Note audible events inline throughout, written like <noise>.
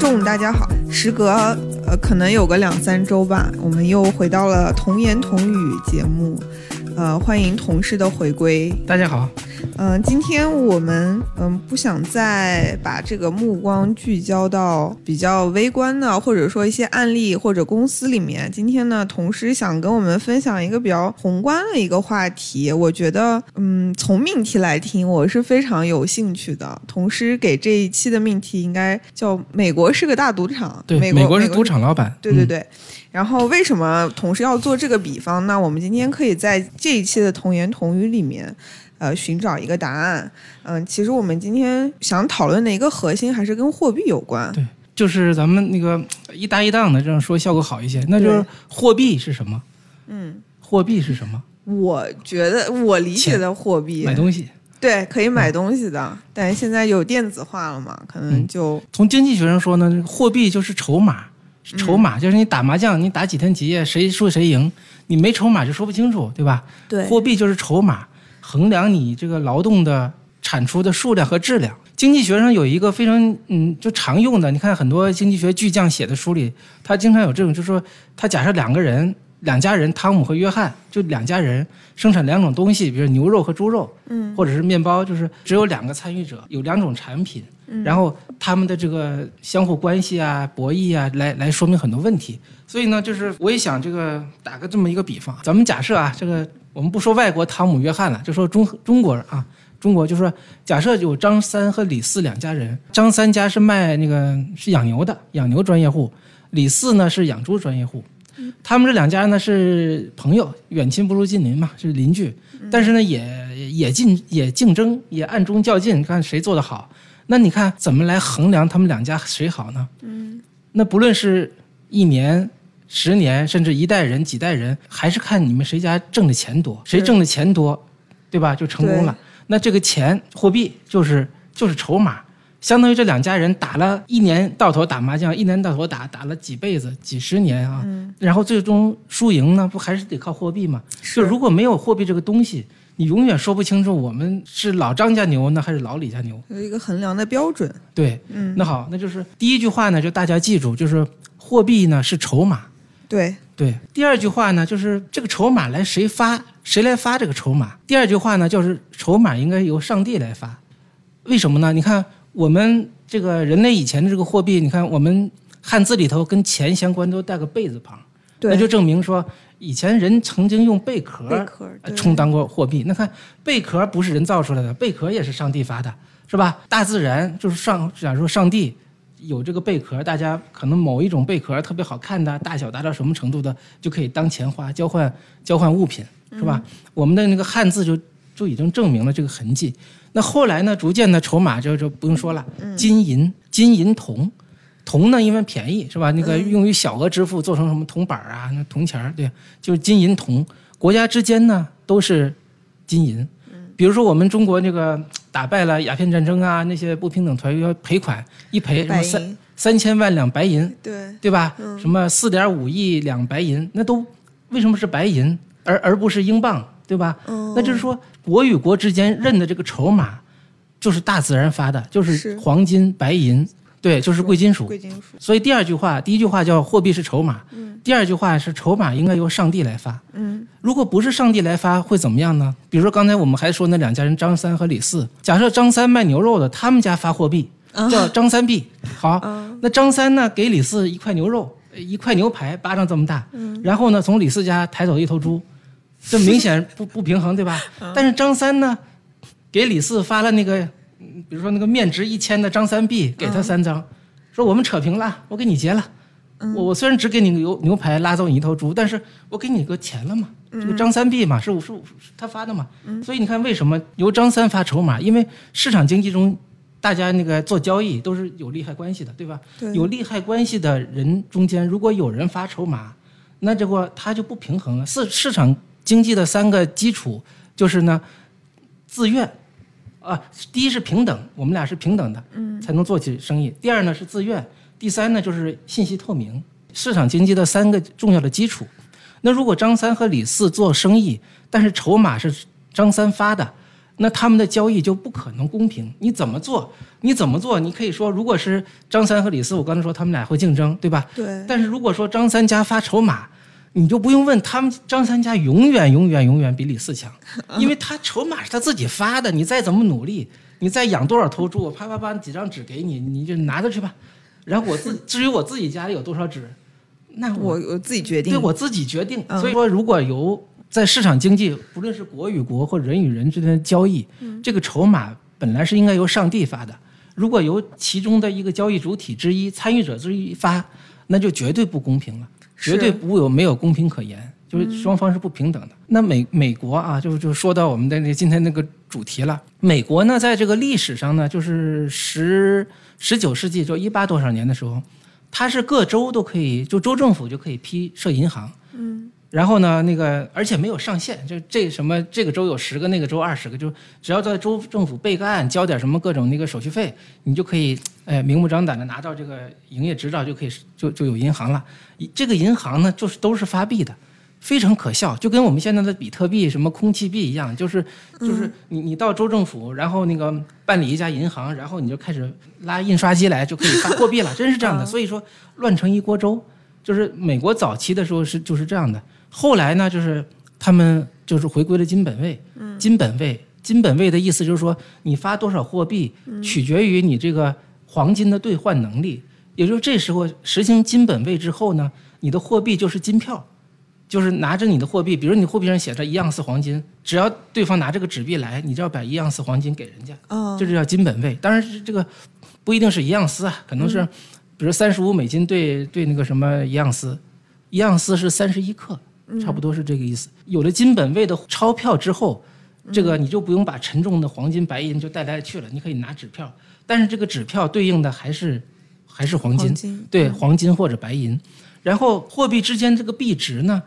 众大家好，时隔呃可能有个两三周吧，我们又回到了童言童语节目，呃，欢迎同事的回归。大家好，嗯、今天我们嗯不想再把这个目光聚焦到比较微观的，或者说一些案例或者公司里面。今天呢，同时想跟我们分享一个比较宏观的一个话题。我觉得，嗯，从命题来听，我是非常有兴趣的。同时给这一期的命题应该叫“美国是个大赌场”，对，美国国是赌场老板，嗯，对对对。然后为什么同时要做这个比方？那我们今天可以在这一期的童言童语里面，呃，寻找一个答案。嗯，其实我们今天想讨论的一个核心还是跟货币有关。对就是咱们那个一搭一档的这样说效果好一些，那就是货币是什么？嗯，货币是什么？我觉得我理解的货币，买东西。对，可以买东西的，但是现在有电子化了嘛，可能嗯就、从经济学上说呢，货币就是筹码，筹码就是你打麻将，你打几天几夜，谁输谁赢，你没筹码就说不清楚，对吧？对货币就是筹码，衡量你这个劳动的产出的数量和质量。经济学上有一个非常嗯就常用的，你看很多经济学巨匠写的书里，他经常有这种，就是说他假设两个人。两家人，汤姆和约翰，就两家人生产两种东西，比如牛肉和猪肉，嗯，或者是面包，就是只有两个参与者，有两种产品，然后他们的这个相互关系啊、博弈啊，来来说明很多问题。所以呢，就是我也想这个打个这么一个比方，咱们假设啊，这个我们不说外国汤姆约翰了，就说中中国人啊，中国就说假设有张三和李四两家人，张三家是卖那个是养牛的，养牛专业户，李四呢是养猪专业户。他们这两家呢是朋友，远亲不如近邻嘛，是邻居。但是呢，也也竞也竞争，也暗中较劲，看谁做的好。那你看怎么来衡量他们两家谁好呢？嗯，那不论是一年、十年，甚至一代人、几代人，还是看你们谁家挣的钱多，谁挣的钱多，对吧？就成功了。那这个钱货币就是就是筹码。相当于这两家人打了一年到头打麻将，一年到头打打了几辈子、几十年啊，然后最终输赢呢，不还是得靠货币吗？就如果没有货币这个东西，你永远说不清楚我们是老张家牛呢，还是老李家牛。有一个衡量的标准。对，嗯，那好，那就是第一句话呢，就大家记住，就是货币呢是筹码。对，对，第二句话呢，就是这个筹码来谁发，谁来发这个筹码。第二句话呢，就是筹码应该由上帝来发。为什么呢？你看我们这个人类以前的这个货币，你看我们汉字里头跟钱相关都带个贝字旁，那就证明说以前人曾经用贝壳充当过货币。那看贝壳不是人造出来的，贝壳也是上帝发的，是吧？大自然就是上，假如说上帝有这个贝壳，大家可能某一种贝壳特别好看的，大小达到什么程度的，就可以当钱花，交换交换物品，是吧？我们的那个汉字就就已经证明了这个痕迹。那后来呢，逐渐的筹码就就不用说了，金银、金银铜。铜呢，因为便宜是吧？那个用于小额支付，做成什么铜板儿啊、那铜钱儿，对，就是金银铜。国家之间呢都是金银。比如说我们中国这个打败了鸦片战争啊，那些不平等条约赔款一赔什么三，三千万两白银，对，对吧？嗯。什么四点五亿两白银，那都为什么是白银，而而不是英镑，对吧？嗯。那就是说，国与国之间认的这个筹码，就是大自然发的，就是是。黄金、白银，对，就是贵金属。贵金属。所以第二句话，第一句话叫货币是筹码，第二句话是筹码应该由上帝来发。嗯，如果不是上帝来发，会怎么样呢？比如说刚才我们还说那两家人张三和李四，假设张三卖牛肉的，他们家发货币叫张三币。<laughs> 好，啊那张三呢给李四一块牛肉，呃一块牛排巴掌这么大，然后呢从李四家抬走一头猪，这明显不不平衡，对吧？<laughs> 但是张三呢给李四发了那个，嗯比如说那个面值一千的张三币，给他三张，说我们扯平了，我给你结了。我我虽然只给你牛牛排拉走你一头猪，但是我给你个钱了嘛，这个张三币嘛，是我是是他发的嘛，所以你看为什么由张三发筹码？因为市场经济中，大家那个做交易都是有利害关系的，对吧？对有利害关系的人中间，如果有人发筹码，那这个他就不平衡了。市市场经济的三个基础就是呢，自愿，啊，第一是平等，我们俩是平等的，嗯，才能做起生意。第二呢是自愿，第三呢就是信息透明，市场经济的三个重要的基础。那如果张三和李四做生意，但是筹码是张三发的，那他们的交易就不可能公平。你怎么做？你怎么做？你可以说，如果是张三和李四，我刚才说他们俩会竞争，对吧？对。但是如果说张三家发筹码，你就不用问他们，张三家永远永远永远比李四强，<laughs> 因为他筹码是他自己发的，你再怎么努力，你再养多少头猪，我啪啪啪几张纸给你，你就拿着去吧。然后我自至于我自己家里有多少纸，那我我自己决定，对我自己决定。所以说，如果由在市场经济，不论是国与国或人与人之间的交易，这个筹码本来是应该由上帝发的，如果由其中的一个交易主体之一、参与者之一发，那就绝对不公平了。绝对不有没有公平可言，就是双方是不平等的。那美美国啊，就就说到我们的那今天那个主题了。美国呢，在这个历史上呢，就是十十九世纪就一八多少年的时候，它是各州都可以，就州政府就可以批设银行。嗯。然后呢，那个而且没有上限，就这什么这个州有十个，那个州二十个，就只要在州政府备个案，交点什么各种那个手续费，你就可以哎明目张胆的拿到这个营业执照，就可以就就有银行了。这个银行呢，就是都是发币的，非常可笑，就跟我们现在的比特币、什么空气币一样，就是就是你你到州政府，然后那个办理一家银行，然后你就开始拉印刷机来，就可以发货币了，真是这样的。所以说乱成一锅粥，就是美国早期的时候是就是这样的。后来呢，就是他们就是回归了金本位。金本位，金本位的意思就是说，你发多少货币，取决于你这个黄金的兑换能力。也就是这时候实行金本位之后呢，你的货币就是金票，就是拿着你的货币，比如你货币上写着一盎司黄金，只要对方拿这个纸币来，你就要把一盎司黄金给人家。这就叫金本位。当然是这个不一定是一盎司啊，可能是比如三十五美金兑兑那个什么一盎司，一盎司是三十一克。差不多是这个意思。有了金本位的钞票之后，这个你就不用把沉重的黄金白银就带来去了，你可以拿纸票。但是这个纸票对应的还是还是黄金，对黄金或者白银。然后货币之间这个币值呢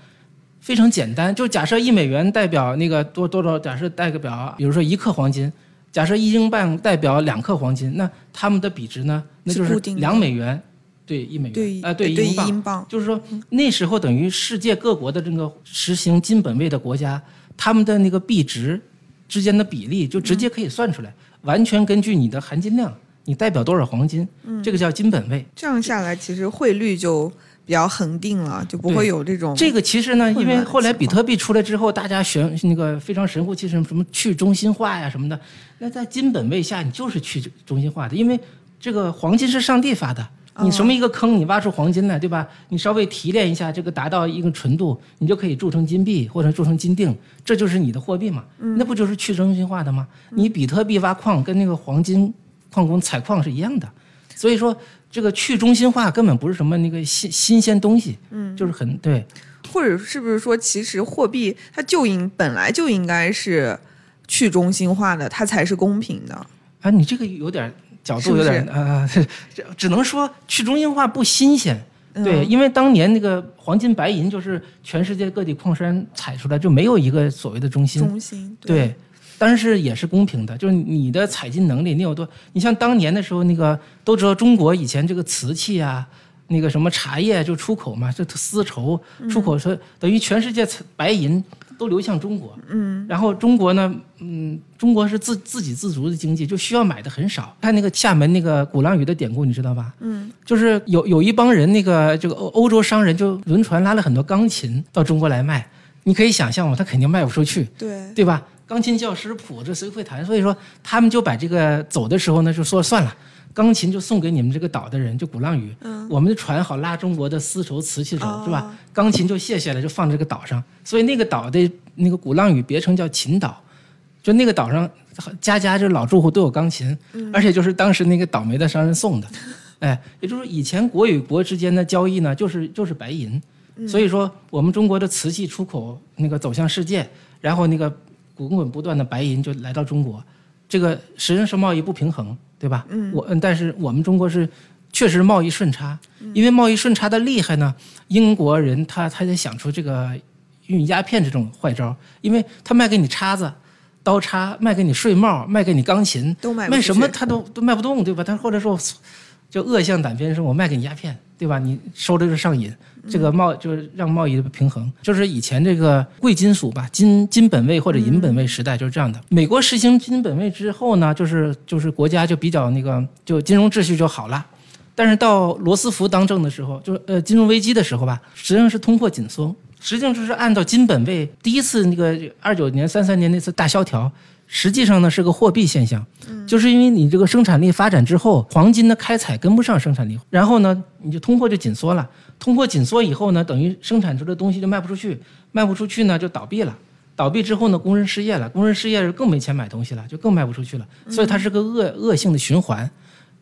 非常简单，就假设一美元代表那个多多少，假设代表比如说一克黄金，假设一英镑代表两克黄金，那它们的比值呢那就是两美元。对一美元啊，对英镑，就是说那时候等于世界各国的这个实行金本位的国家，他们的那个币值之间的比例就直接可以算出来，完全根据你的含金量，你代表多少黄金，这个叫金本位。这样下来，其实汇率就比较恒定了，就不会有这种。这个其实呢，因为后来比特币出来之后，大家选那个非常神乎其神，什么去中心化呀什么的，那在金本位下，你就是去中心化的，因为这个黄金是上帝发的。你什么一个坑，你挖出黄金来，对吧？你稍微提炼一下，这个达到一个纯度，你就可以铸成金币或者铸成金锭，这就是你的货币嘛。那不就是去中心化的吗？你比特币挖矿跟那个黄金矿工采矿是一样的，所以说这个去中心化根本不是什么那个新新鲜东西，嗯，就是很对。或者是不是说，其实货币它就应本来就应该是去中心化的，它才是公平的。啊，你这个有点。角度有点呃，<laughs> 只能说去中心化不新鲜，对，因为当年那个黄金白银就是全世界各地矿山采出来，就没有一个所谓的中心。中心对，但是也是公平的，就是你的采金能力，你有多，你像当年的时候那个都知道，中国以前这个瓷器啊，那个什么茶叶就出口嘛，就丝绸出口说等于全世界白银。都流向中国，嗯，然后中国呢，嗯，中国是自自给自足的经济，就需要买的很少。看那个厦门那个鼓浪屿的典故，你知道吧？嗯，就是有有一帮人，那个这个欧欧洲商人就轮船拉了很多钢琴到中国来卖，你可以想象嘛，他肯定卖不出去，对对吧？钢琴教师谱这谁会弹？所以说他们就把这个走的时候呢，就说算了。钢琴就送给你们这个岛的人，就鼓浪屿。嗯，我们的船好拉中国的丝绸瓷器走，是吧？钢琴就卸下来，就放这个岛上。所以那个岛的那个鼓浪屿别称叫琴岛，就那个岛上家家就老住户都有钢琴，而且就是当时那个倒霉的商人送的。<laughs> 哎，也就是说以前国与国之间的交易呢，就是就是白银。所以说我们中国的瓷器出口那个走向世界，然后那个滚滚不断的白银就来到中国，这个实际上贸易不平衡。对吧？嗯，我嗯，但是我们中国是确实贸易顺差，因为贸易顺差的厉害呢。英国人他他得想出这个运鸦片这种坏招，因为他卖给你叉子、刀叉，卖给你睡帽，卖给你钢琴，都卖卖什么他都都卖不动，对吧？他或者说就恶向胆边生，我卖给你鸦片，对吧？你收的是上瘾，这个贸就是让贸易平衡，就是以前这个贵金属吧，金金本位或者银本位时代就是这样的。美国实行金本位之后呢，就是就是国家就比较那个，就金融秩序就好了。但是到罗斯福当政的时候，就是呃金融危机的时候吧，实际上是通货紧缩，实际上就是按照金本位。第一次那个二九年、三三年那次大萧条，实际上呢是个货币现象，就是因为你这个生产力发展之后，黄金的开采跟不上生产力，然后呢你就通货就紧缩了。通货紧缩以后呢，等于生产出的东西就卖不出去，卖不出去呢就倒闭了。倒闭之后呢，工人失业了，工人失业更没钱买东西了，就更卖不出去了。所以它是个恶恶性的循环。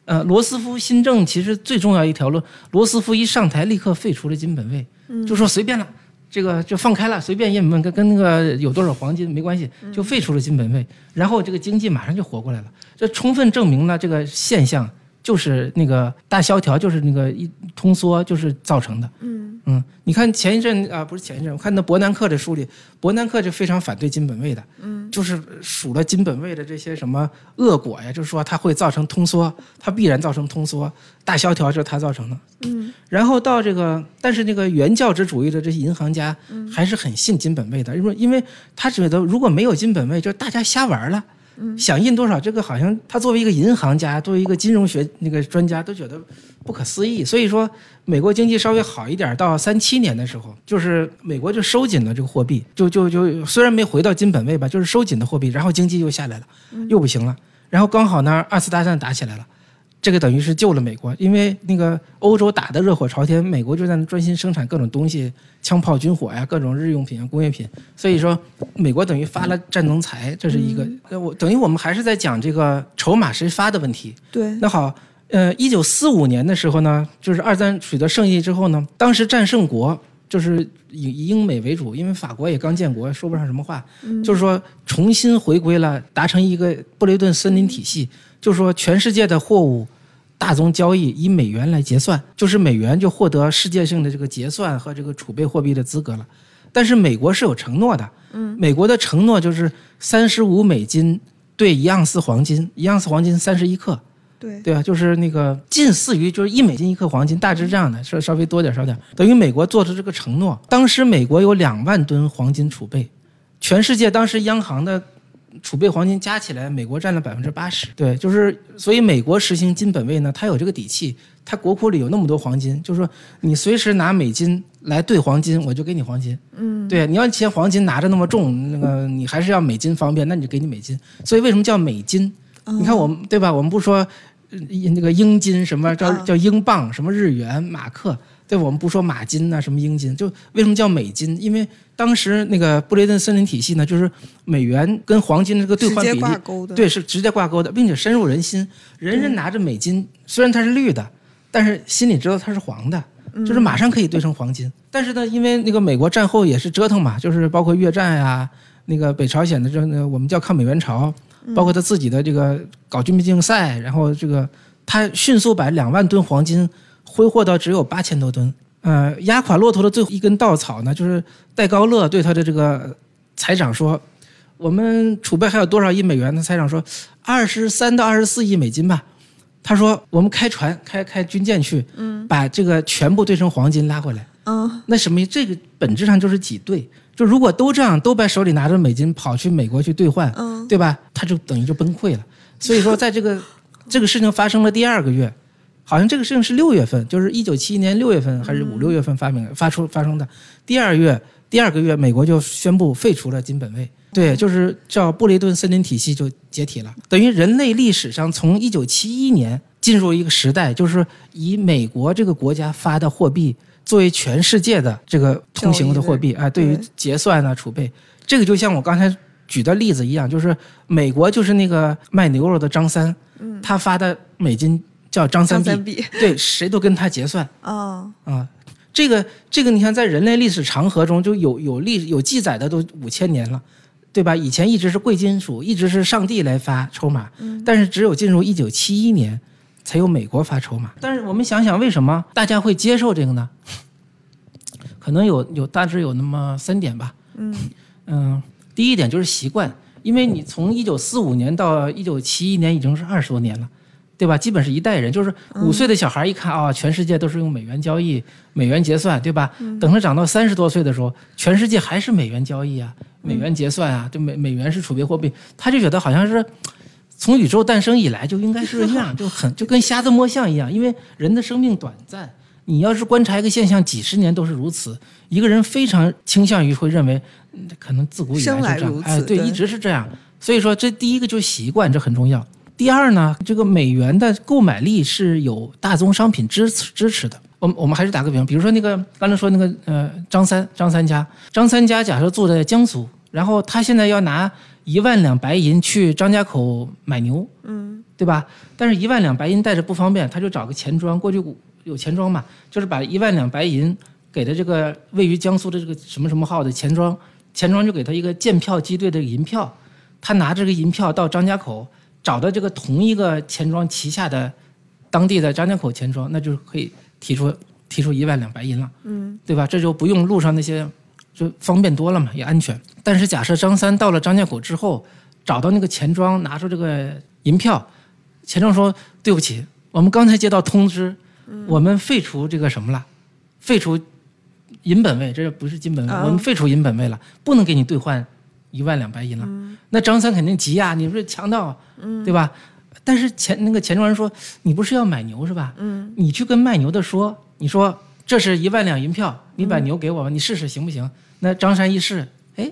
呃，罗斯福新政其实最重要一条路，罗斯福一上台立刻废除了金本位，就说随便了，这个就放开了，随便印们跟跟那个有多少黄金没关系，就废除了金本位，然后这个经济马上就活过来了，这充分证明了这个现象就是那个大萧条，就是那个一通缩就是造成的。嗯嗯，你看前一阵啊，不是前一阵，我看那伯南克的书里，伯南克就非常反对金本位的，嗯，就是数了金本位的这些什么恶果呀，就是说它会造成通缩，它必然造成通缩，大萧条就是它造成的。嗯然后到这个，但是那个原教旨主义的这些银行家还是很信金本位的，因为因为他觉得如果没有金本位，就大家瞎玩了。想印多少，这个好像他作为一个银行家，作为一个金融学那个专家，都觉得不可思议。所以说，美国经济稍微好一点，到三七年的时候，就是美国就收紧了这个货币，就就就虽然没回到金本位吧，就是收紧的货币，然后经济又下来了，又不行了。然后刚好呢，二次大战打起来了。这个等于是救了美国，因为那个欧洲打得热火朝天，美国就在那专心生产各种东西，枪炮、军火呀，各种日用品啊、工业品。所以说，美国等于发了战争财，这是一个。呃，我等于我们还是在讲这个筹码谁发的问题。对，那好，呃，一九四五年的时候呢，就是二战取得胜利之后呢，当时战胜国就是以以英美为主，因为法国也刚建国，说不上什么话，就是说重新回归了，达成一个布雷顿森林体系，就是说全世界的货物。大宗交易以美元来结算，就是美元就获得世界性的这个结算和这个储备货币的资格了。但是美国是有承诺的，嗯，美国的承诺就是三十五美金兑一盎司黄金，一盎司黄金三十一克，对，对吧？就是那个近似于就是一美金一克黄金，大致这样的，稍稍微多点少点，等于美国做出这个承诺。当时美国有两万吨黄金储备，全世界当时央行的储备黄金加起来，美国占了百分之八十。对，就是所以美国实行金本位呢，它有这个底气，它国库里有那么多黄金，就是说你随时拿美金来兑黄金，我就给你黄金。嗯，对，你要嫌黄金拿着那么重，那个你还是要美金方便，那你就给你美金。所以为什么叫美金？你看我们对吧？我们不说呃那个英金什么叫啊叫英镑，什么日元、马克，对？我们不说马金呐、什么英金，就为什么叫美金？因为当时那个布雷顿森林体系呢，就是美元跟黄金这个兑换比例，挂钩的，对，是直接挂钩的，并且深入人心。人人拿着美金，虽然它是绿的，但是心里知道它是黄的，就是马上可以兑成黄金。但是呢，因为那个美国战后也是折腾嘛，就是包括越战呀、那个北朝鲜的这个我们叫抗美援朝，包括他自己的这个搞军备竞赛，然后这个他迅速把两万吨黄金挥霍到只有八千多吨。呃，压垮骆驼的最后一根稻草呢，就是戴高乐对他的这个财长说：“我们储备还有多少亿美元呢？”财长说：“二十三到二十四亿美金吧。”他说：“我们开船，开开军舰去，嗯把这个全部兑成黄金拉回来。嗯那什么？这个本质上就是挤兑。就如果都这样，都把手里拿着美金跑去美国去兑换，嗯对吧？他就等于就崩溃了。所以说，在这个 <laughs> 这个事情发生了第二个月，好像这个事情是六月份，就是一九七一年六月份还是五六月份发明发出发生的。第二月第二个月，美国就宣布废除了金本位。对，就是叫布雷顿森林体系就解体了，等于人类历史上从一九七一年进入一个时代，就是以美国这个国家发的货币作为全世界的这个通行的货币啊，对于结算啊储备，这个就像我刚才举的例子一样，就是美国就是那个卖牛肉的张三，嗯，他发的美金叫张三张，三 <laughs> 币对，谁都跟他结算啊，啊。这个这个，你看，在人类历史长河中就有有历有记载的都五千年了，对吧？以前一直是贵金属，一直是上帝来发筹码，但是只有进入一九七一年，才有美国发筹码。但是我们想想，为什么大家会接受这个呢？可能有有大致有那么三点吧。嗯嗯，第一点就是习惯，因为你从一九四五年到一九七一年已经是二十多年了，对吧？基本是一代人，就是五岁的小孩一看啊、全世界都是用美元交易、美元结算，对吧？等他长到三十多岁的时候，全世界还是美元交易啊，美元结算啊，就美美元是储备货币，他就觉得好像是。从宇宙诞生以来就应该是这样，就很就跟瞎子摸象一样，因为人的生命短暂，你要是观察一个现象，几十年都是如此，一个人非常倾向于会认为，嗯可能自古以来就这样，哎，对，对一直是这样。所以说，这第一个就是习惯，这很重要。第二呢，这个美元的购买力是有大宗商品支持支持的。我我们还是打个比方，比如说那个刚才说那个呃张三张三家，张三家假设住在江苏，然后他现在要拿一万两白银去张家口买牛，嗯对吧？但是一万两白银带着不方便，他就找个钱庄，过去有钱庄嘛，就是把一万两白银给的这个位于江苏的这个什么什么号的钱庄，钱庄就给他一个建票机兑的银票，他拿这个银票到张家口找到这个同一个钱庄旗下的当地的张家口钱庄，那就是可以提出提出一万两白银了。嗯对吧？这就不用路上那些，就方便多了嘛，也安全。但是假设张三到了张家口之后，找到那个钱庄，拿出这个银票，钱庄说：“对不起，我们刚才接到通知，我们废除这个什么了，废除银本位，这不是金本位，啊我们废除银本位了，不能给你兑换一万两白银了。那张三肯定急呀、你不是强盗，对吧？但是钱那个钱庄人说：“你不是要买牛是吧？嗯你去跟卖牛的说，你说这是一万两银票，你把牛给我吧，你试试行不行？那张三一试，哎，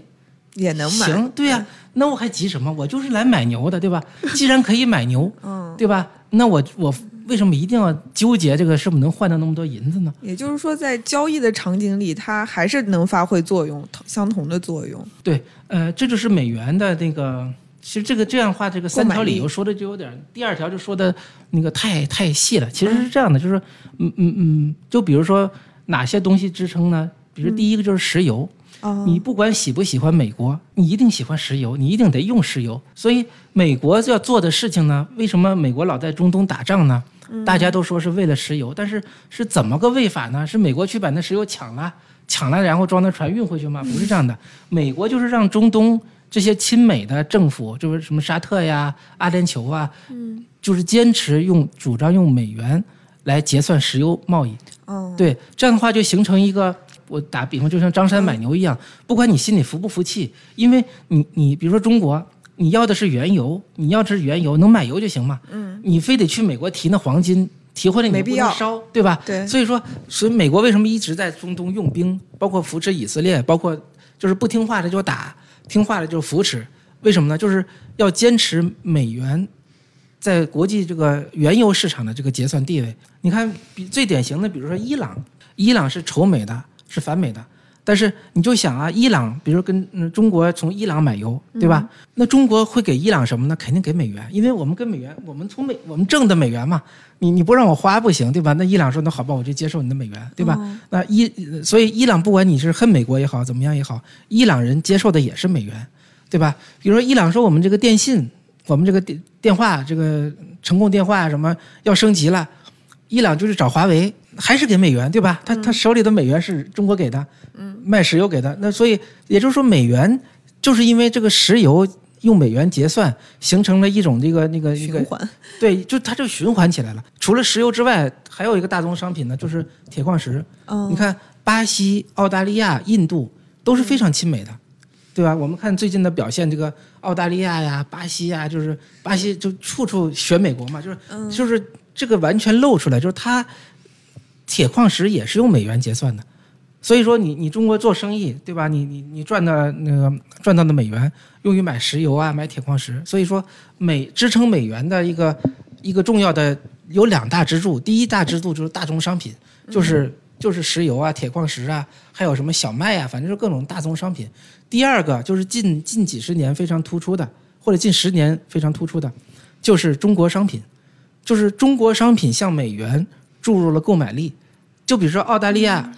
也能买，行，对呀、那我还急什么？我就是来买牛的，对吧？<laughs> 既然可以买牛，嗯，对吧？那我我为什么一定要纠结这个是不是能换到那么多银子呢？也就是说，在交易的场景里，它还是能发挥作用，同相同的作用。对，呃，这就是美元的那个。其实这个这样话，这个三条理由说的就有点，第二条就说的那个太太细了。其实是这样的，就是嗯嗯嗯，就比如说哪些东西支撑呢？比如第一个就是石油，哦，你不管喜不喜欢美国，你一定喜欢石油，你一定得用石油。所以美国要做的事情呢，为什么美国老在中东打仗呢？大家都说是为了石油，但是是怎么个为法呢？是美国去把那石油抢了，抢来然后装到船运回去吗？不是这样的，美国就是让中东这些亲美的政府，就是什么沙特呀、阿联酋啊，嗯就是坚持用主张用美元来结算石油贸易。哦，对，这样的话就形成一个，我打比方，就像张三买牛一样，不管你心里服不服气，因为你你比如说中国，你要的是原油，你要的是原油，能买油就行嘛，嗯，你非得去美国提那黄金，提回来你不没必要能烧，对吧？对所以说，所以美国为什么一直在中东用兵，包括扶持以色列，包括就是不听话的就打，听话的就扶持，为什么呢？就是要坚持美元在国际这个原油市场的这个结算地位。你看，比最典型的，比如说伊朗，伊朗是仇美的，是反美的。但是你就想啊，伊朗，比如跟嗯中国从伊朗买油，对吧？那中国会给伊朗什么呢？肯定给美元，因为我们跟美元，我们从美我们挣的美元嘛，你你不让我花不行，对吧？那伊朗说那好吧，我就接受你的美元，对吧？哦那伊所以伊朗不管你是恨美国也好，怎么样也好，伊朗人接受的也是美元，对吧？比如说伊朗说我们这个电信，我们这个电电话这个程控电话什么要升级了，伊朗就是找华为，还是给美元，对吧？他他手里的美元是中国给的，嗯，卖石油给的，那所以也就是说美元就是因为这个石油用美元结算，形成了一种这个那个循环，对，就它就循环起来了。除了石油之外，还有一个大宗商品呢，就是铁矿石。哦，你看，巴西、澳大利亚、印度都是非常亲美的，对吧？我们看最近的表现，这个澳大利亚呀、巴西呀，就是巴西就处处选美国嘛，就是、嗯就是这个完全露出来，就是它铁矿石也是用美元结算的。所以说你，你中国做生意，对吧？你你你赚的那个赚到的美元用于买石油啊，买铁矿石。所以说美支撑美元的一个 <laughs> 一个重要的有两大支柱，第一大支柱就是大宗商品，就是、就是石油啊、铁矿石啊，还有什么小麦啊，反正就各种大宗商品。第二个就是近近几十年非常突出的，或者近十年非常突出的，就是中国商品，就是中国商品向美元注入了购买力。就比如说澳大利亚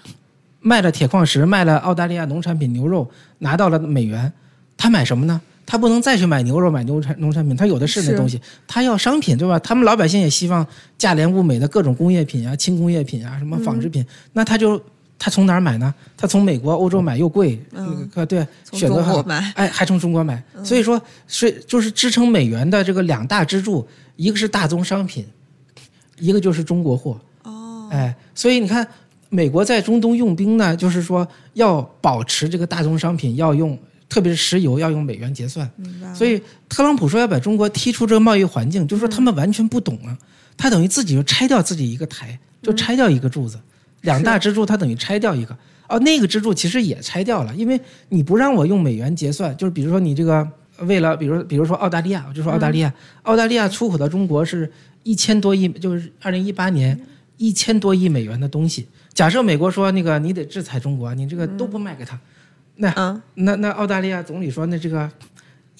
卖了铁矿石，卖了澳大利亚农产品牛肉，拿到了美元，他买什么呢？他不能再去买牛肉、买牛产农产品，他有的是那东西，他要商品，对吧？他们老百姓也希望价廉物美的各种工业品啊、轻工业品啊、什么纺织品，那他就他从哪儿买呢？他从美国、欧洲买又贵，嗯。那个对，从选择还好中国买，哎，还从中国买，所以说是就是支撑美元的这个两大支柱，一个是大宗商品，一个就是中国货。哦，哎，所以你看，美国在中东用兵呢，就是说要保持这个大宗商品要用，特别是石油要用美元结算。明白。所以特朗普说要把中国踢出这个贸易环境，就是说他们完全不懂啊，他等于自己就拆掉自己一个台，就拆掉一个柱子，两大支柱它等于拆掉一个。哦，那个支柱其实也拆掉了，因为你不让我用美元结算，就是比如说你这个为了，比如比如说澳大利亚，我就说澳大利亚，澳大利亚出口到中国是一千多亿，就是二零一八年一千多亿美元的东西。假设美国说那个你得制裁中国，你这个都不卖给他，那嗯，那那澳大利亚总理说，那这个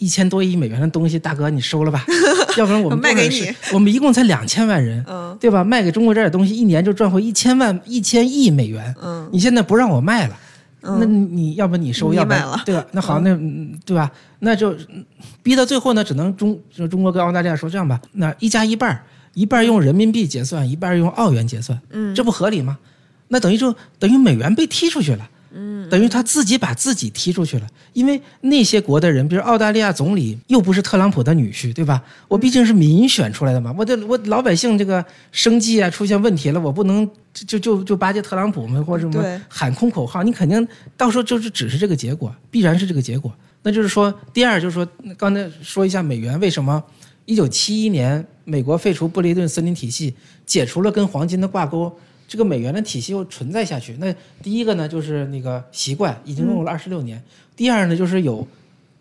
一千多亿美元的东西，大哥你收了吧，<laughs> 要不然我们卖给你，<laughs> 我们一共才两千万人，嗯对吧？卖给中国这点东西，一年就赚回一千万一千亿美元，嗯你现在不让我卖了。嗯那你要不你收，你要不然对吧？那好，那嗯对吧？那就嗯逼到最后呢，只能中中国跟澳大利亚说这样吧，那一加一半，一半用人民币结算，一半用澳元结算，嗯这不合理吗？那等于就等于美元被踢出去了，嗯，等于他自己把自己踢出去了。因为那些国的人，比如澳大利亚总理又不是特朗普的女婿，对吧？我毕竟是民选出来的嘛，我的我老百姓这个生计啊出现问题了，我不能就就就巴结特朗普们或者什么喊空口号，你肯定到时候就是只是这个结果，必然是这个结果。那就是说，第二就是说，刚才说一下美元为什么一九七一年美国废除布雷顿森林体系，解除了跟黄金的挂钩，这个美元的体系又存在下去。那第一个呢，就是那个习惯已经用了二十六年；第二呢，就是有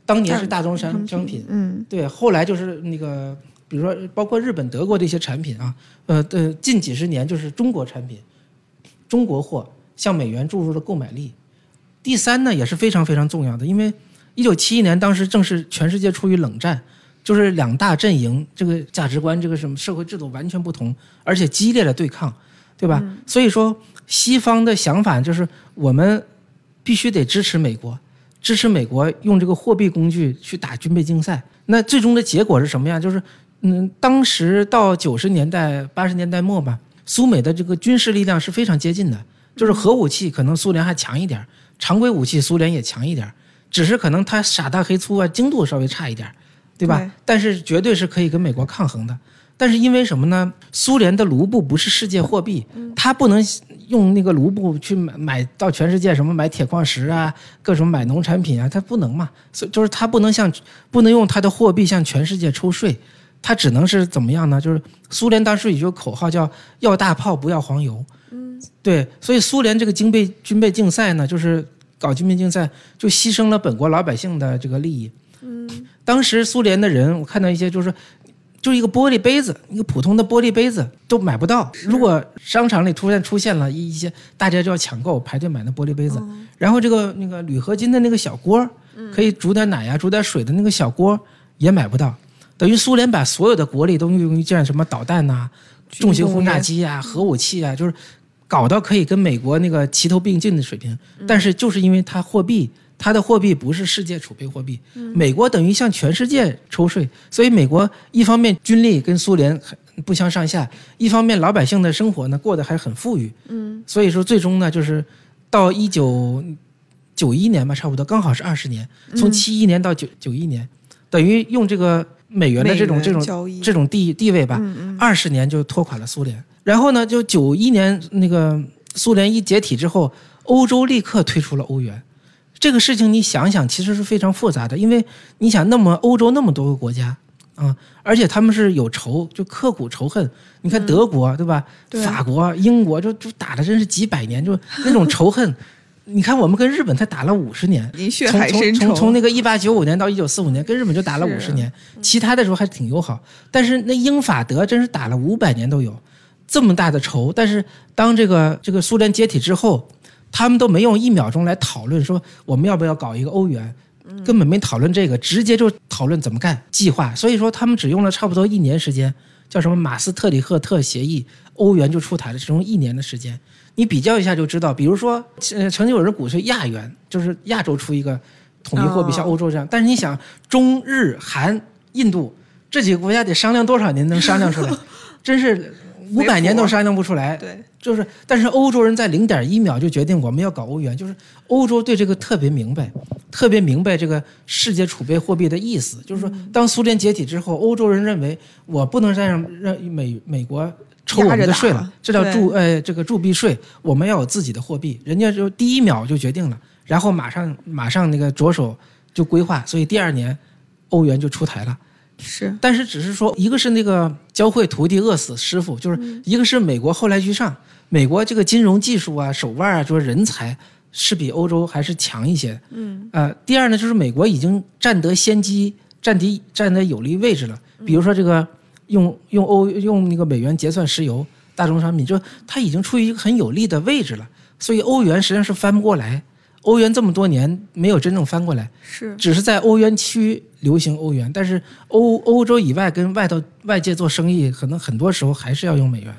当年是大宗商商品，嗯。对，后来就是那个，比如说包括日本、德国的一些产品啊，呃呃，近几十年就是中国产品，中国货向美元注入了购买力。第三呢，也是非常非常重要的，因为一九七一年当时正是全世界处于冷战，就是两大阵营这个价值观、这个什么社会制度完全不同，而且激烈的对抗，对吧？所以说，西方的想法就是我们必须得支持美国，支持美国用这个货币工具去打军备竞赛。那最终的结果是什么样？就是，嗯，当时到九十年代、八十年代末吧，苏美的这个军事力量是非常接近的，就是核武器可能苏联还强一点儿，常规武器苏联也强一点儿，只是可能它傻大黑粗啊，精度稍微差一点儿，对吧？对但是绝对是可以跟美国抗衡的。但是因为什么呢？苏联的卢布不是世界货币，它不能用那个卢布去买买到全世界什么买铁矿石啊，各种买农产品啊，它不能嘛。所以就是它不能向不能用它的货币向全世界抽税，它只能是怎么样呢？就是苏联当时有句口号叫“要大炮不要黄油”，嗯，对，所以苏联这个军备军备竞赛呢，就是搞军备竞赛，就牺牲了本国老百姓的这个利益。嗯，当时苏联的人，我看到一些就是。就是一个玻璃杯子，一个普通的玻璃杯子都买不到。如果商场里突然出现了一一些，大家就要抢购排队买那玻璃杯子。然后这个那个铝合金的那个小锅，可以煮点奶呀、煮点水的那个小锅也买不到。等于苏联把所有的国力都用于建什么导弹呐、重型轰炸机啊、核武器啊，就是搞到可以跟美国那个齐头并进的水平。但是就是因为它货币，它的货币不是世界储备货币，美国等于向全世界抽税，所以美国一方面军力跟苏联很不相上下，一方面老百姓的生活呢过得还很富裕。嗯，所以说最终呢，就是到一九九一年吧，差不多刚好是二十年，从七一年到九九一年，等于用这个美元的这种这种交易这种地地位吧，二十年就拖垮了苏联。然后呢，就九一年那个苏联一解体之后，欧洲立刻退出了欧元。这个事情你想想，其实是非常复杂的，因为你想，那么欧洲那么多个国家啊、而且他们是有仇，就刻骨仇恨。你看德国、对吧？对法国、英国就就打的真是几百年，就 <laughs> 那种仇恨。你看我们跟日本才打了五十年，从从海深仇，从从那个一八九五年到一九四五年，跟日本就打了五十年，其他的时候还挺友好。但是那英法德真是打了五百年都有，这么大的仇。但是当这个这个苏联解体之后，他们都没用一秒钟来讨论说我们要不要搞一个欧元，根本没讨论这个，直接就讨论怎么干计划。所以说他们只用了差不多一年时间，叫什么马斯特里赫特协议，欧元就出台了，只用一年的时间。你比较一下就知道，比如说，曾经有人鼓吹亚元，就是亚洲出一个统一货币，像欧洲这样。但是你想，中日韩印度这几个国家得商量多少年能商量出来？真是五百年都商量不出来。对，就是，但是欧洲人在零点一秒就决定我们要搞欧元，就是欧洲对这个特别明白，特别明白这个世界储备货币的意思。就是说，当苏联解体之后，欧洲人认为我不能再让让美美国抽我们的税了，这叫对铸呃这个铸币税，我们要有自己的货币，人家就第一秒就决定了，然后马上马上那个着手就规划，所以第二年欧元就出台了。是但是只是说，一个是那个教会徒弟饿死师傅，就是一个是美国后来居上，美国这个金融技术啊、手腕啊，就是人才是比欧洲还是强一些。嗯呃，第二呢，就是美国已经占得先机，占得占得有利位置了。比如说这个用用欧用那个美元结算石油大宗商品，就它已经处于一个很有利的位置了。所以欧元实际上是翻不过来，欧元这么多年没有真正翻过来。是只是在欧元区流行欧元，但是欧欧洲以外跟外头外界做生意，可能很多时候还是要用美元。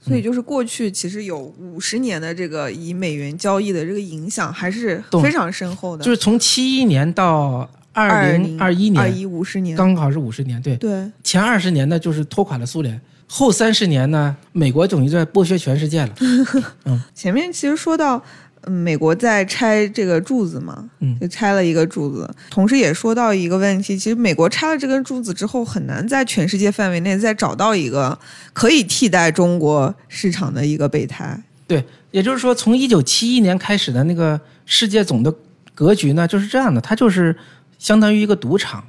所以就是过去其实有五十年的这个以美元交易的这个影响还是非常深厚的，就是从七一年到二零二一年，二一五十年，刚好是五十年。对，对前二十年呢就是拖垮了苏联，后三十年呢，美国等于在剥削全世界了。<laughs> 嗯前面其实说到。嗯，美国在拆这个柱子嘛，嗯。就拆了一个柱子，同时也说到一个问题，其实美国拆了这根柱子之后，很难在全世界范围内再找到一个可以替代中国市场的一个备胎。对，也就是说，从一九七一年开始的那个世界总的格局呢，就是这样的，它就是相当于一个赌场，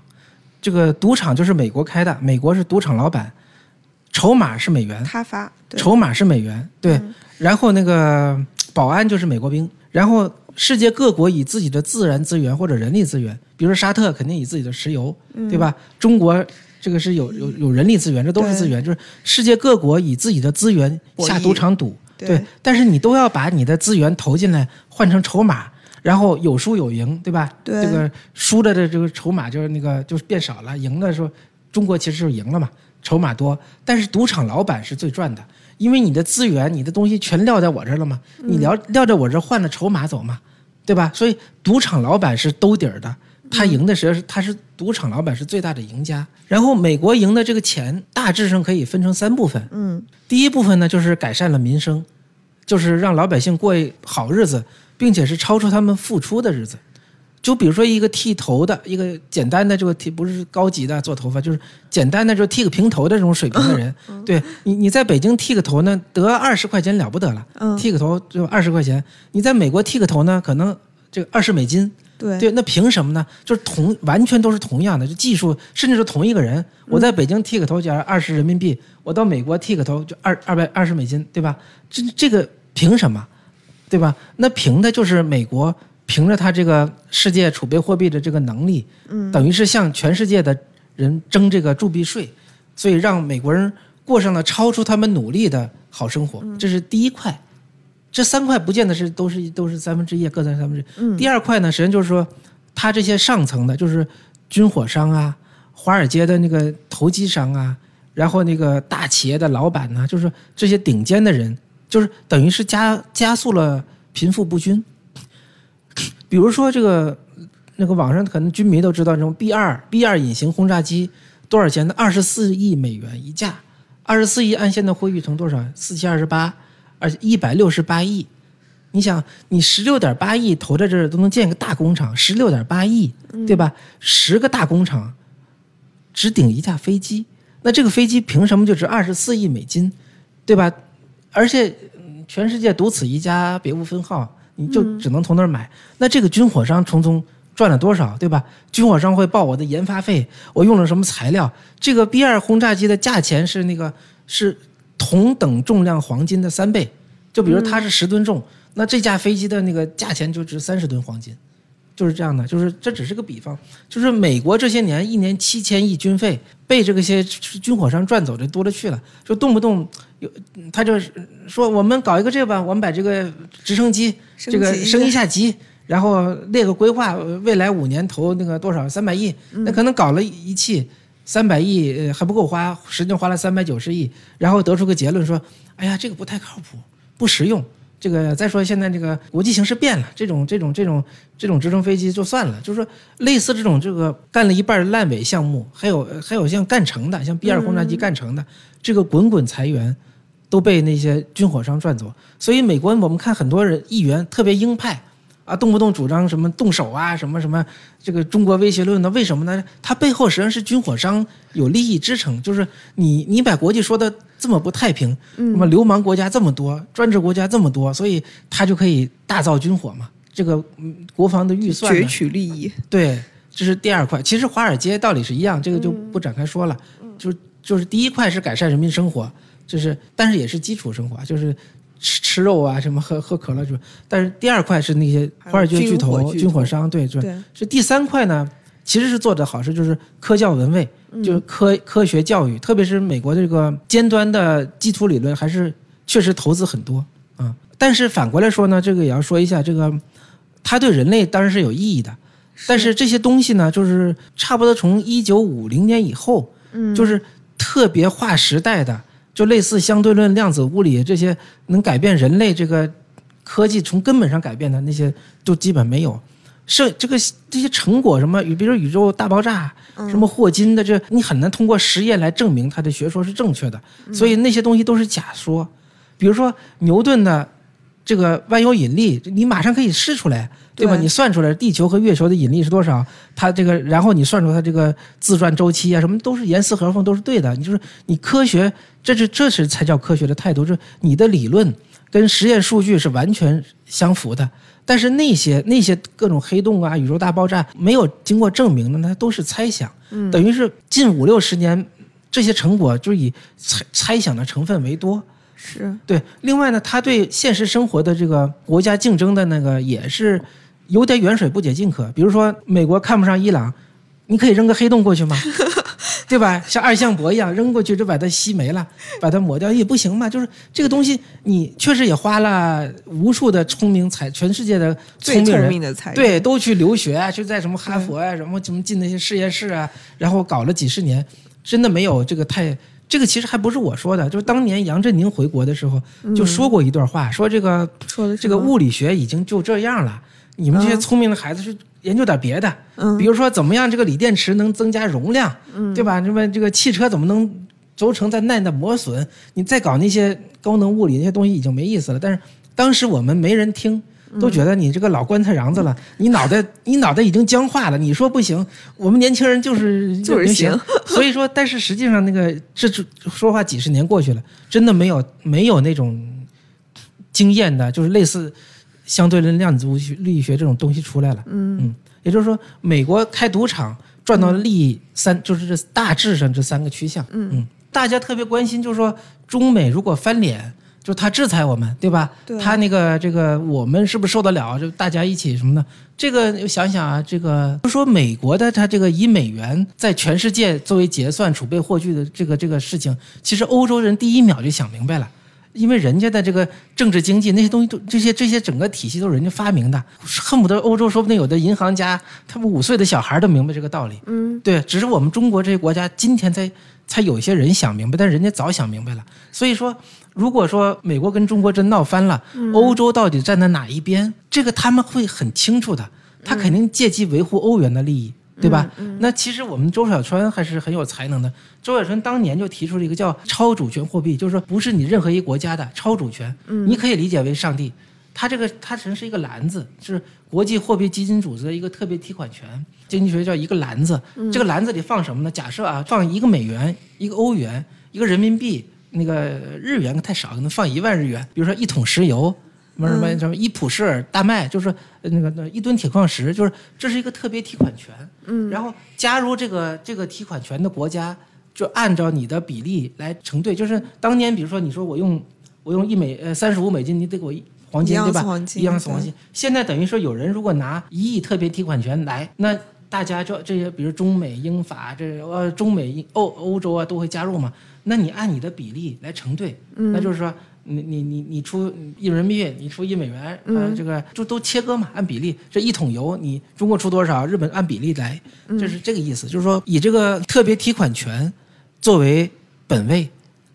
这个赌场就是美国开的，美国是赌场老板，筹码是美元，他发对。筹码是美元，对，嗯。然后那个保安就是美国兵，然后世界各国以自己的自然资源或者人力资源，比如说沙特肯定以自己的石油，嗯。对吧？中国这个是有有有人力资源，这都是资源，就是世界各国以自己的资源下赌场赌，对。对，但是你都要把你的资源投进来，换成筹码，然后有输有赢，对吧？对。这个输的的这个筹码就是那个就是变少了，赢的时候中国其实就是赢了嘛，筹码多，但是赌场老板是最赚的，因为你的资源、你的东西全撂在我这儿了嘛，你撂撂在我这儿换了筹码走嘛，对吧？所以赌场老板是兜底儿的。他赢的时候是他是赌场老板是最大的赢家，然后美国赢的这个钱大致上可以分成三部分，嗯第一部分呢，就是改善了民生，就是让老百姓过好日子，并且是超出他们付出的日子。就比如说一个剃头的，一个简单的这个剃，不是高级的做头发，就是简单的就剃个平头的这种水平的人，对你你在北京剃个头呢，得二十块钱了不得了，嗯，剃个头就二十块钱。你在美国剃个头呢，可能这个二十美金，对对，那凭什么呢？就是同完全都是同样的，就技术甚至是同一个人。我在北京剃个头，假如二十人民币，我到美国剃个头就二二百二十美金，对吧？这这个凭什么？对吧？那凭的就是美国凭着他这个世界储备货币的这个能力，嗯等于是向全世界的人征这个铸币税，所以让美国人过上了超出他们努力的好生活，这是第一块。这三块不见得是都是都是三分之一，各占三分之一。嗯第二块呢，实际上就是说，他这些上层的，就是军火商啊、华尔街的那个投机商啊，然后那个大企业的老板呐、就是这些顶尖的人，就是等于是加加速了贫富不均。比如说这个那个网上可能军迷都知道，这种 B 二 B 二隐形轰炸机多少钱呢？二十四亿美元一架，二十四亿按现在汇率成多少？四七二十八，而且一百六十八亿。你想，你十六点八亿投在这儿都能建个大工厂，十六点八亿，对吧？十个大工厂只顶一架飞机，那这个飞机凭什么就值二十四亿美金，对吧？而且嗯全世界独此一家，别无分号，你就只能从那儿买。那这个军火商从中赚了多少，对吧？军火商会报我的研发费，我用了什么材料？这个 B 二轰炸机的价钱是那个是同等重量黄金的三倍，就比如它是十吨重，那这架飞机的那个价钱就值三十吨黄金。就是这样的，就是这只是个比方，就是美国这些年一年七千亿军费被这个些军火商赚走的多了去了，就动不动有他就是说我们搞一个这个吧，我们把这个直升机这个升一下下级，然后列个规划，呃未来五年投那个多少三百亿，那可能搞了一气三百亿呃还不够花，实际上花了三百九十亿，然后得出个结论说，哎呀这个不太靠谱，不实用。这个再说现在这个国际形势变了，这种这种这种这种直升飞机就算了，就是说类似这种这个干了一半烂尾项目，还有还有像干成的，像 B 二轰炸机干成的，这个滚滚裁员都被那些军火商赚走。所以美国我们看很多人议员特别鹰派，啊，动不动主张什么动手啊，什么什么这个中国威胁论呢？为什么呢？它背后实际上是军火商有利益支撑，就是你你把国际说的这么不太平，那么流氓国家这么多，专制国家这么多，所以他就可以大造军火嘛。这个嗯国防的预算呢攫取利益。对，这是第二块。其实华尔街道理是一样，这个就不展开说了。就是就是第一块是改善人民生活，就是但是也是基础生活，就是吃吃肉啊，什么喝喝可乐就。但是第二块是那些华尔街巨头、军火商，对对。对，是第三块呢，其实是做的好事，就是科教文卫，就是科科学教育，特别是美国这个尖端的基础理论，还是确实投资很多啊。但是反过来说呢，这个也要说一下，这个它对人类当然是有意义的，但是这些东西呢，就是差不多从一九五零年以后，嗯，就是特别划时代的，就类似相对论、量子物理这些能改变人类这个科技从根本上改变的那些，都基本没有。剩这个这些成果什么，比如说宇宙大爆炸，什么霍金的这，你很难通过实验来证明他的学说是正确的，所以那些东西都是假说。比如说牛顿的这个万有引力，你马上可以试出来，对吧？你算出来地球和月球的引力是多少，它这个，然后你算出它这个自转周期啊，什么都是严丝合缝，都是对的。你就是你科学，这是这是才叫科学的态度，就是你的理论跟实验数据是完全相符的。但是那些那些各种黑洞啊、宇宙大爆炸没有经过证明的，那都是猜想。嗯等于是近五六十年，这些成果就是以猜猜想的成分为多。是对，另外呢，他对现实生活的这个国家竞争的那个也是有点远水不解近渴。比如说，美国看不上伊朗，你可以扔个黑洞过去吗？<laughs> 对吧？像二向箔一样扔过去就把它吸没了，把它抹掉也不行嘛。就是这个东西，你确实也花了无数的聪明才，全世界的聪聪明人明的才对，都去留学啊，就在什么哈佛啊，什么什么进那些实验室啊，然后搞了几十年，真的没有这个太。这个其实还不是我说的，就是当年杨振宁回国的时候就说过一段话，说这个说这个物理学已经就这样了，你们这些聪明的孩子去研究点别的，嗯比如说怎么样这个锂电池能增加容量，对吧？那么这个汽车怎么能轴承再耐的磨损？你再搞那些高能物理那些东西已经没意思了。但是当时我们没人听。都觉得你这个老棺材瓤子了，你脑袋 <laughs> 你脑袋已经僵化了。你说不行，我们年轻人就是就是行行。所以说，但是实际上那个这这说话几十年过去了，真的没有没有那种经验的，就是类似相对论、量子物理学这种东西出来了。嗯嗯也就是说，美国开赌场赚到利益三，就是这大致上这三个趋向。嗯嗯大家特别关心，就是说中美如果翻脸，就他制裁我们，对吧？对他那个这个我们是不是受得了？就大家一起什么的？这个想想啊，这个就说美国的他这个以美元在全世界作为结算储备货币的这个这个事情，其实欧洲人第一秒就想明白了。因为人家的这个政治经济那些东西都这些这些整个体系都是人家发明的，恨不得欧洲说不定有的银行家他们五岁的小孩都明白这个道理。嗯对，只是我们中国这些国家今天才才有一些人想明白，但人家早想明白了。所以说，如果说美国跟中国真闹翻了，欧洲到底站在哪一边，这个他们会很清楚的，他肯定借机维护欧元的利益。对吧？那其实我们周小川还是很有才能的。周小川当年就提出了一个叫超主权货币，就是说不是你任何一个国家的超主权，你可以理解为上帝。它这个它只是一个篮子，是国际货币基金组织的一个特别提款权。经济学叫一个篮子，这个篮子里放什么呢？假设啊，放一个美元、一个欧元、一个人民币，那个日元太少，可能放一万日元。比如说一桶石油，什么什么什么伊普舍尔大麦，就是那个那一吨铁矿石，就是这是一个特别提款权。嗯然后加入这个这个提款权的国家，就按照你的比例来承兑。就是当年，比如说你说我用我用一美呃三十五美金，你得给我一黄金对吧？是黄金一样是黄金。现在等于说有人如果拿一亿特别提款权来，那大家就这些，比如中美英法这呃中美欧欧洲啊都会加入嘛。那你按你的比例来承兑，嗯那就是说。你你你你出一人民币，你出一美元，呃，嗯这个就都切割嘛，按比例。这一桶油，你中国出多少，日本按比例来，就是这个意思。就是说，以这个特别提款权作为本位，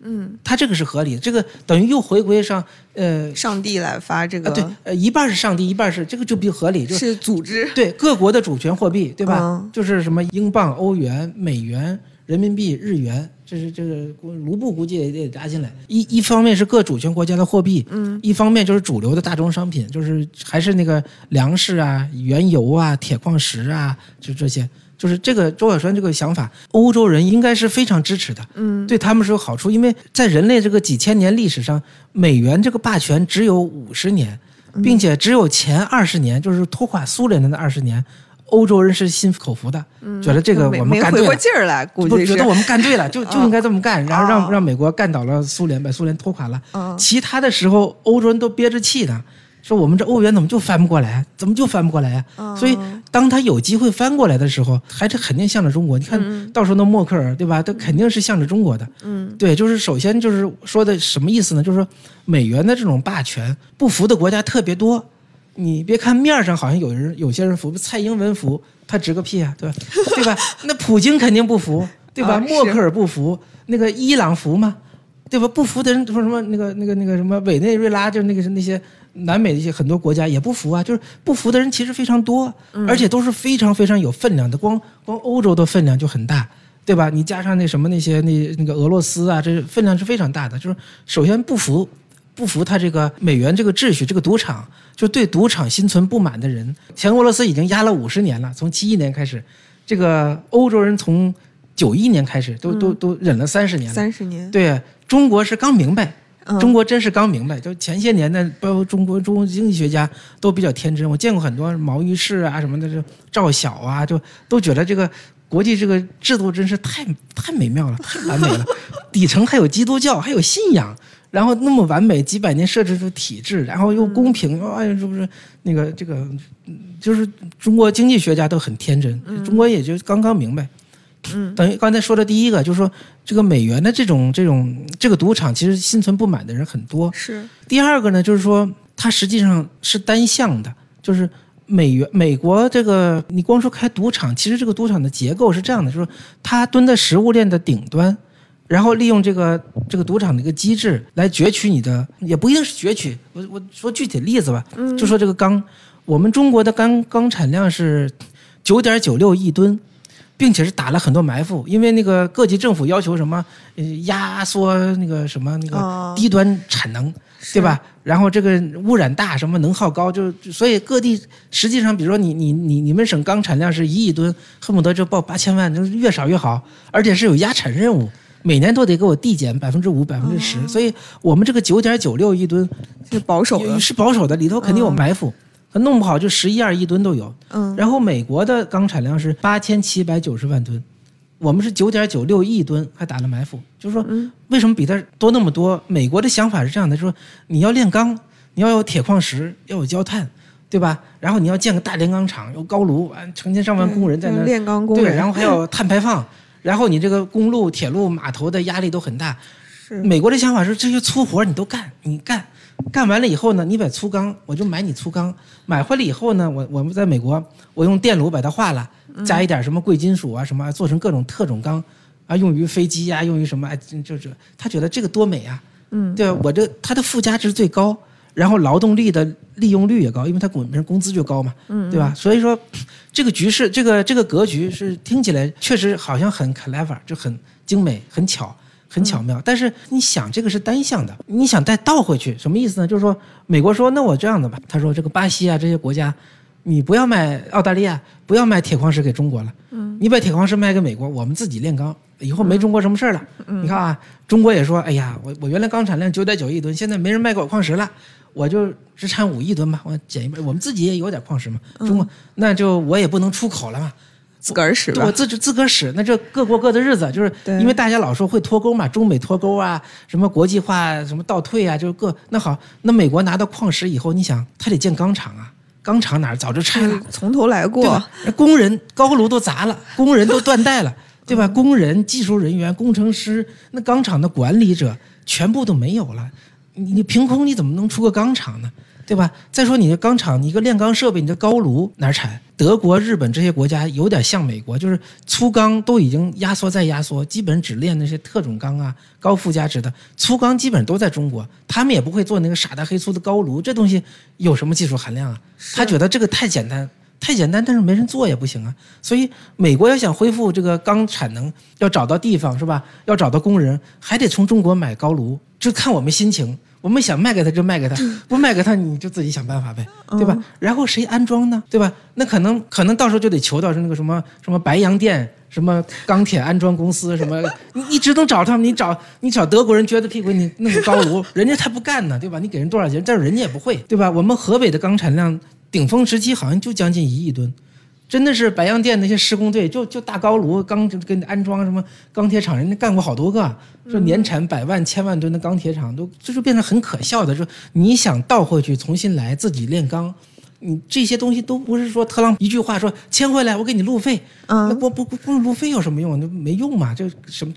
嗯，他这个是合理的。这个等于又回归上，呃，上帝来发这啊对，呃，一半是上帝，一半是这个就比较合理，就是是组织，对各国的主权货币，对吧？嗯就是什么英镑、欧元、美元、人民币、日元，这是这个卢布估计也得加进来。一一方面是各主权国家的货币，嗯，一方面就是主流的大宗商品，就是还是那个粮食啊、原油啊、铁矿石啊，就这些。就是这个周小川这个想法，欧洲人应该是非常支持的，嗯，对他们是有好处，因为在人类这个几千年历史上，美元这个霸权只有五十年，并且只有前二十年，就是拖垮苏联的那二十年。欧洲人是心服口服的，觉得这个我们干对了，不觉得我们干对了，就就应该这么干，然后让让美国干倒了苏联，把苏联拖垮了。其他的时候，欧洲人都憋着气呢，说我们这欧元怎么就翻不过来？怎么就翻不过来呀？所以当他有机会翻过来的时候，还是肯定向着中国。你看到时候那默克尔对吧？他肯定是向着中国的。嗯，对，就是首先就是说的什么意思呢？就是说美元的这种霸权不服的国家特别多。你别看面上好像有人有些人服，蔡英文服，他值个屁啊，对吧？对吧？<laughs> 那普京肯定不服，对吧？默克尔不服，那个伊朗服吗？对吧？不服的人说什么？那个那个那个什么委内瑞拉，就那个那些南美的一些很多国家也不服啊。就是不服的人其实非常多，而且都是非常非常有分量的。光光欧洲的分量就很大，对吧？你加上那什么那些那那个俄罗斯啊，这分量是非常大的。就是首先不服。不服他这个美元这个秩序，这个赌场就对赌场心存不满的人，前俄罗斯已经压了五十年了。从七一年开始，这个欧洲人从九一年开始都都都忍了三十年。三十年。对中国是刚明白，中国真是刚明白。就前些年的，包括中国中国经济学家都比较天真。我见过很多毛于轼啊什么的，就赵晓啊，就都觉得这个国际这个制度真是太太美妙了，太完美了。<laughs> 底层还有基督教，还有信仰。然后那么完美，几百年设置出体制，然后又公平，哎呀，是不是那个这个，就是中国经济学家都很天真，中国也就刚刚明白。嗯，等于刚才说的第一个，就是说这个美元的这种这种这个赌场，其实心存不满的人很多。是。第二个呢，就是说它实际上是单向的，就是美元美国这个，你光说开赌场，其实这个赌场的结构是这样的，就是它蹲在食物链的顶端。然后利用这个这个赌场的一个机制来攫取你的，也不一定是攫取。我我说具体例子吧，就说这个钢，我们中国的钢钢产量是九点九六亿吨，并且是打了很多埋伏，因为那个各级政府要求什么压缩那个什么那个低端产能，对吧？然后这个污染大，什么能耗高，就所以各地实际上，比如说你你你你们省钢产量是一亿吨，恨不得就报八千万，就是越少越好，而且是有压产任务。每年都得给我递减百分之五、百分之十，所以我们这个九点九六亿吨是保守的，是保守的，里头肯定有埋伏，弄不好就十一二亿吨都有。嗯，然后美国的钢产量是八千七百九十万吨，我们是九点九六亿吨，还打了埋伏，就是说为什么比它多那么多？美国的想法是这样的，说你要炼钢，你要有铁矿石，要有焦炭，对吧？然后你要建个大炼钢厂，有高炉，完成千上万工人在那炼钢工人，对，然后还有碳排放。然后你这个公路、铁路、码头的压力都很大。是美国的想法是这些粗活你都干，你干，干完了以后呢，你把粗钢，我就买你粗钢，买回来以后呢，我我们在美国，我用电炉把它化了，加一点什么贵金属啊什么，做成各种特种钢，啊，用于飞机呀，用于什么，就是他觉得这个多美啊，嗯，对吧？我这它的附加值最高。然后劳动力的利用率也高，因为它工人工资就高嘛，对吧？所以说，这个局势，这个这个格局是听起来确实好像很 clever，就很精美、很巧、很巧妙。但是你想，这个是单向的，你想再倒回去，什么意思呢？就是说，美国说，那我这样的吧，他说这个巴西啊这些国家，你不要卖澳大利亚，不要卖铁矿石给中国了，嗯，你把铁矿石卖给美国，我们自己炼钢，以后没中国什么事儿了。你看啊，中国也说，哎呀，我我原来钢产量九点九亿吨，现在没人卖给我矿石了。我就只产五亿吨吧，我减一半。我们自己也有点矿石嘛，中国那就我也不能出口了嘛，自个儿使。我自自个儿使，那这各过各的日子，就是因为大家老说会脱钩嘛，中美脱钩啊，什么国际化，什么倒退啊，就是各那好，那美国拿到矿石以后，你想他得建钢厂啊，钢厂哪儿早就拆了，从头来过，工人高炉都砸了，工人都断代了，对吧？工人、技术人员、工程师，那钢厂的管理者全部都没有了。你你凭空你怎么能出个钢厂呢？对吧？再说你的钢厂，你一个炼钢设备，你的高炉哪儿产？德国、日本这些国家有点像美国，就是粗钢都已经压缩再压缩，基本只炼那些特种钢啊，高附加值的粗钢基本都在中国。他们也不会做那个傻大黑粗的高炉，这东西有什么技术含量啊？他觉得这个太简单，太简单，但是没人做也不行啊。所以美国要想恢复这个钢产能，要找到地方是吧？要找到工人，还得从中国买高炉，就看我们心情。我们想卖给他就卖给他，不卖给他你就自己想办法呗，对吧？然后谁安装呢？对吧？那可能可能到时候就得求到是那个什么什么白洋淀什么钢铁安装公司什么，<laughs> 你一直能找他们，你找你找德国人撅着屁股你弄个高炉，人家他不干呢，对吧？你给人多少钱？但是人家也不会，对吧？我们河北的钢产量顶峰时期好像就将近一亿吨。真的是白洋淀那些施工队，就就大高炉钢跟安装什么钢铁厂，人家干过好多个，说年产百万千万吨的钢铁厂，都这就变成很可笑的。说你想倒回去重新来，自己炼钢。你这些东西都不是说特朗普一句话说签回来我给你路费，那不不不不路费有什么用？那没用嘛，就什么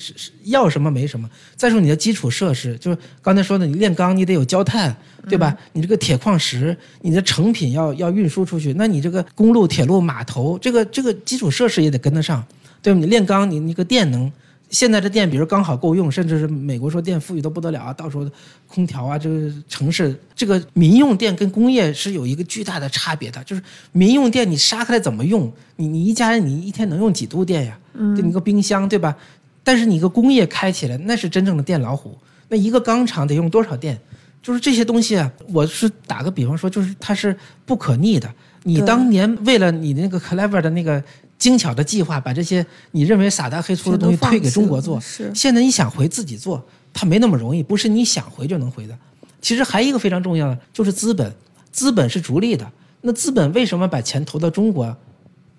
要什么没什么。再说你的基础设施，就是刚才说的，你炼钢你得有焦炭，对吧？你这个铁矿石，你的成品要要运输出去，那你这个公路、铁路、码头，这个这个基础设施也得跟得上，对吧？你炼钢，你那个电能。现在的电，比如刚好够用，甚至是美国说电富裕都不得了啊，到时候空调啊，这个城市这个民用电跟工业是有一个巨大的差别的。就是民用电你杀开来怎么用？你你一家人你一天能用几度电呀？嗯，就你个冰箱对吧？但是你个工业开起来那是真正的电老虎。那一个钢厂得用多少电？就是这些东西啊，我是打个比方说，就是它是不可逆的。你当年为了你那个 clever 的那个。精巧的计划，把这些你认为傻大黑粗的东西推给中国做。是，现在你想回自己做，它没那么容易，不是你想回就能回的。其实还一个非常重要的就是资本，资本是逐利的。那资本为什么把钱投到中国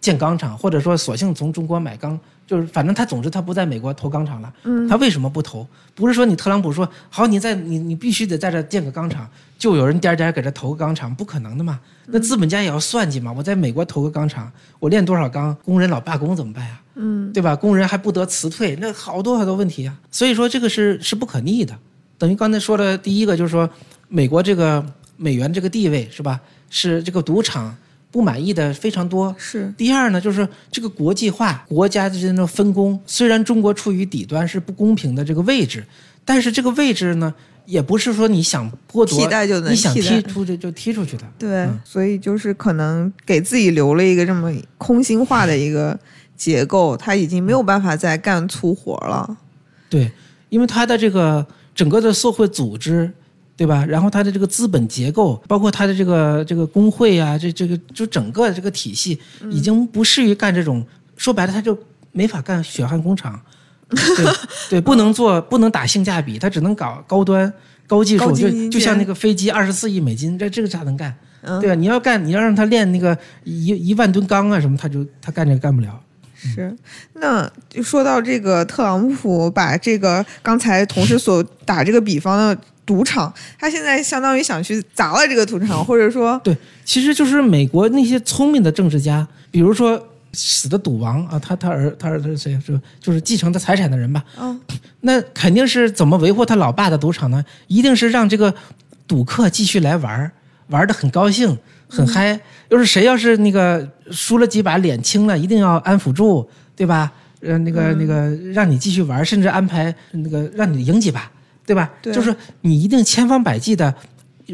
建钢厂，或者说索性从中国买钢？就是反正他总之他不在美国投钢厂了，他为什么不投？不是说你特朗普说好你在你你必须得在这建个钢厂，就有人颠颠给这投个钢厂，不可能的嘛。那资本家也要算计嘛。我在美国投个钢厂，我炼多少钢，工人老罢工怎么办呀？嗯，对吧？工人还不得辞退，那好多好多问题啊。所以说这个是是不可逆的。等于刚才说的第一个就是说，美国这个美元这个地位是吧？是这个赌场。不满意的非常多。是第二呢，就是这个国际化，国家之间的分工。虽然中国处于底端，是不公平的这个位置，但是这个位置呢，也不是说你想剥夺，你想踢出去就踢出去的。对，所以就是可能给自己留了一个这么空心化的一个结构，他已经没有办法再干粗活了。对，因为他的这个整个的社会组织。对吧？然后它的这个资本结构，包括它的这个这个工会啊，这这个就整个这个体系，已经不适于干这种。说白了，它就没法干血汗工厂，对对，<laughs> 不能做，不能打性价比，它只能搞高端、高技术。就就像那个飞机二十四亿美金，这这个咋能干？对吧？你要干，你要让他练那个一一万吨钢啊什么，他就他干这个干不了。是，那就说到这个特朗普把这个刚才同事所打这个比方的。赌场，他现在相当于想去砸了这个赌场，或者说，对，其实就是美国那些聪明的政治家，比如说死的赌王啊，他他儿他儿子谁就就是继承他财产的人吧，嗯，那肯定是怎么维护他老爸的赌场呢？一定是让这个赌客继续来玩，玩的很高兴，很嗨。要是谁要是那个输了几把脸青了，一定要安抚住，对吧？呃，那个那个让你继续玩，甚至安排那个让你赢几把。对吧？就是你一定千方百计的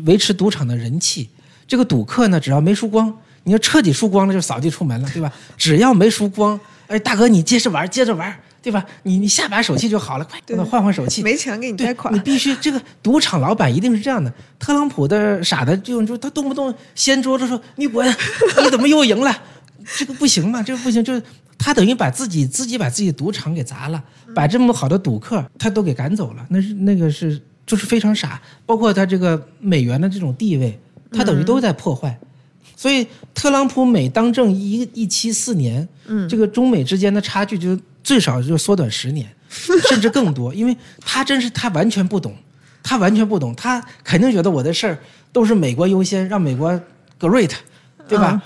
维持赌场的人气。这个赌客呢，只要没输光，你要彻底输光了就扫地出门了，对吧？<laughs> 只要没输光，哎，大哥你接着玩，接着玩，对吧？你你下把手气就好了，快换换手气。<laughs> 没钱给你贷款。你必须这个赌场老板一定是这样的。特朗普的傻的就就他动不动掀桌子说你滚，你怎么又赢了？这个不行嘛，这个不行，就是他等于把自己自己把自己赌场给砸了，把这么好的赌客他都给赶走了，那是那个是就是非常傻。包括他这个美元的这种地位，他等于都在破坏。所以特朗普每当政一一期四年，嗯，这个中美之间的差距就最少就缩短十年，甚至更多。<laughs> 因为他真是他完全不懂，他完全不懂，他肯定觉得我的事儿都是美国优先，让美国 great，对吧？他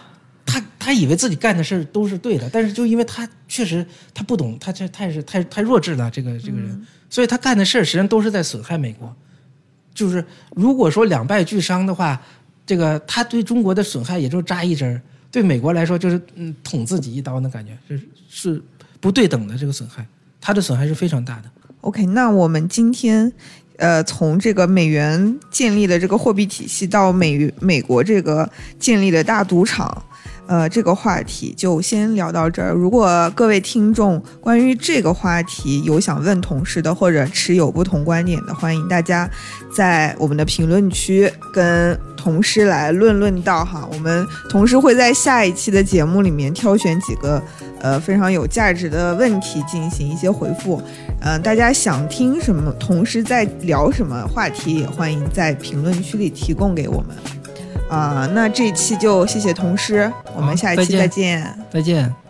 他以为自己干的事儿都是对的，但是就因为他确实他不懂，他这太是太太弱智了，这个这个人，所以他干的事儿实际上都是在损害美国。就是如果说两败俱伤的话，这个他对中国的损害也就扎一针儿，对美国来说就是嗯捅自己一刀的感觉，是是不对等的这个损害，他的损害是非常大的。OK，那我们今天呃从这个美元建立的这个货币体系到美美国这个建立的大赌场。呃，这个话题就先聊到这儿。如果各位听众关于这个话题有想问同事的，或者持有不同观点的，欢迎大家在我们的评论区跟同事来论论道哈。我们同事会在下一期的节目里面挑选几个呃非常有价值的问题进行一些回复。嗯、大家想听什么，同事在聊什么话题，也欢迎在评论区里提供给我们。啊、那这一期就谢谢童师，我们下一期再见再见再见。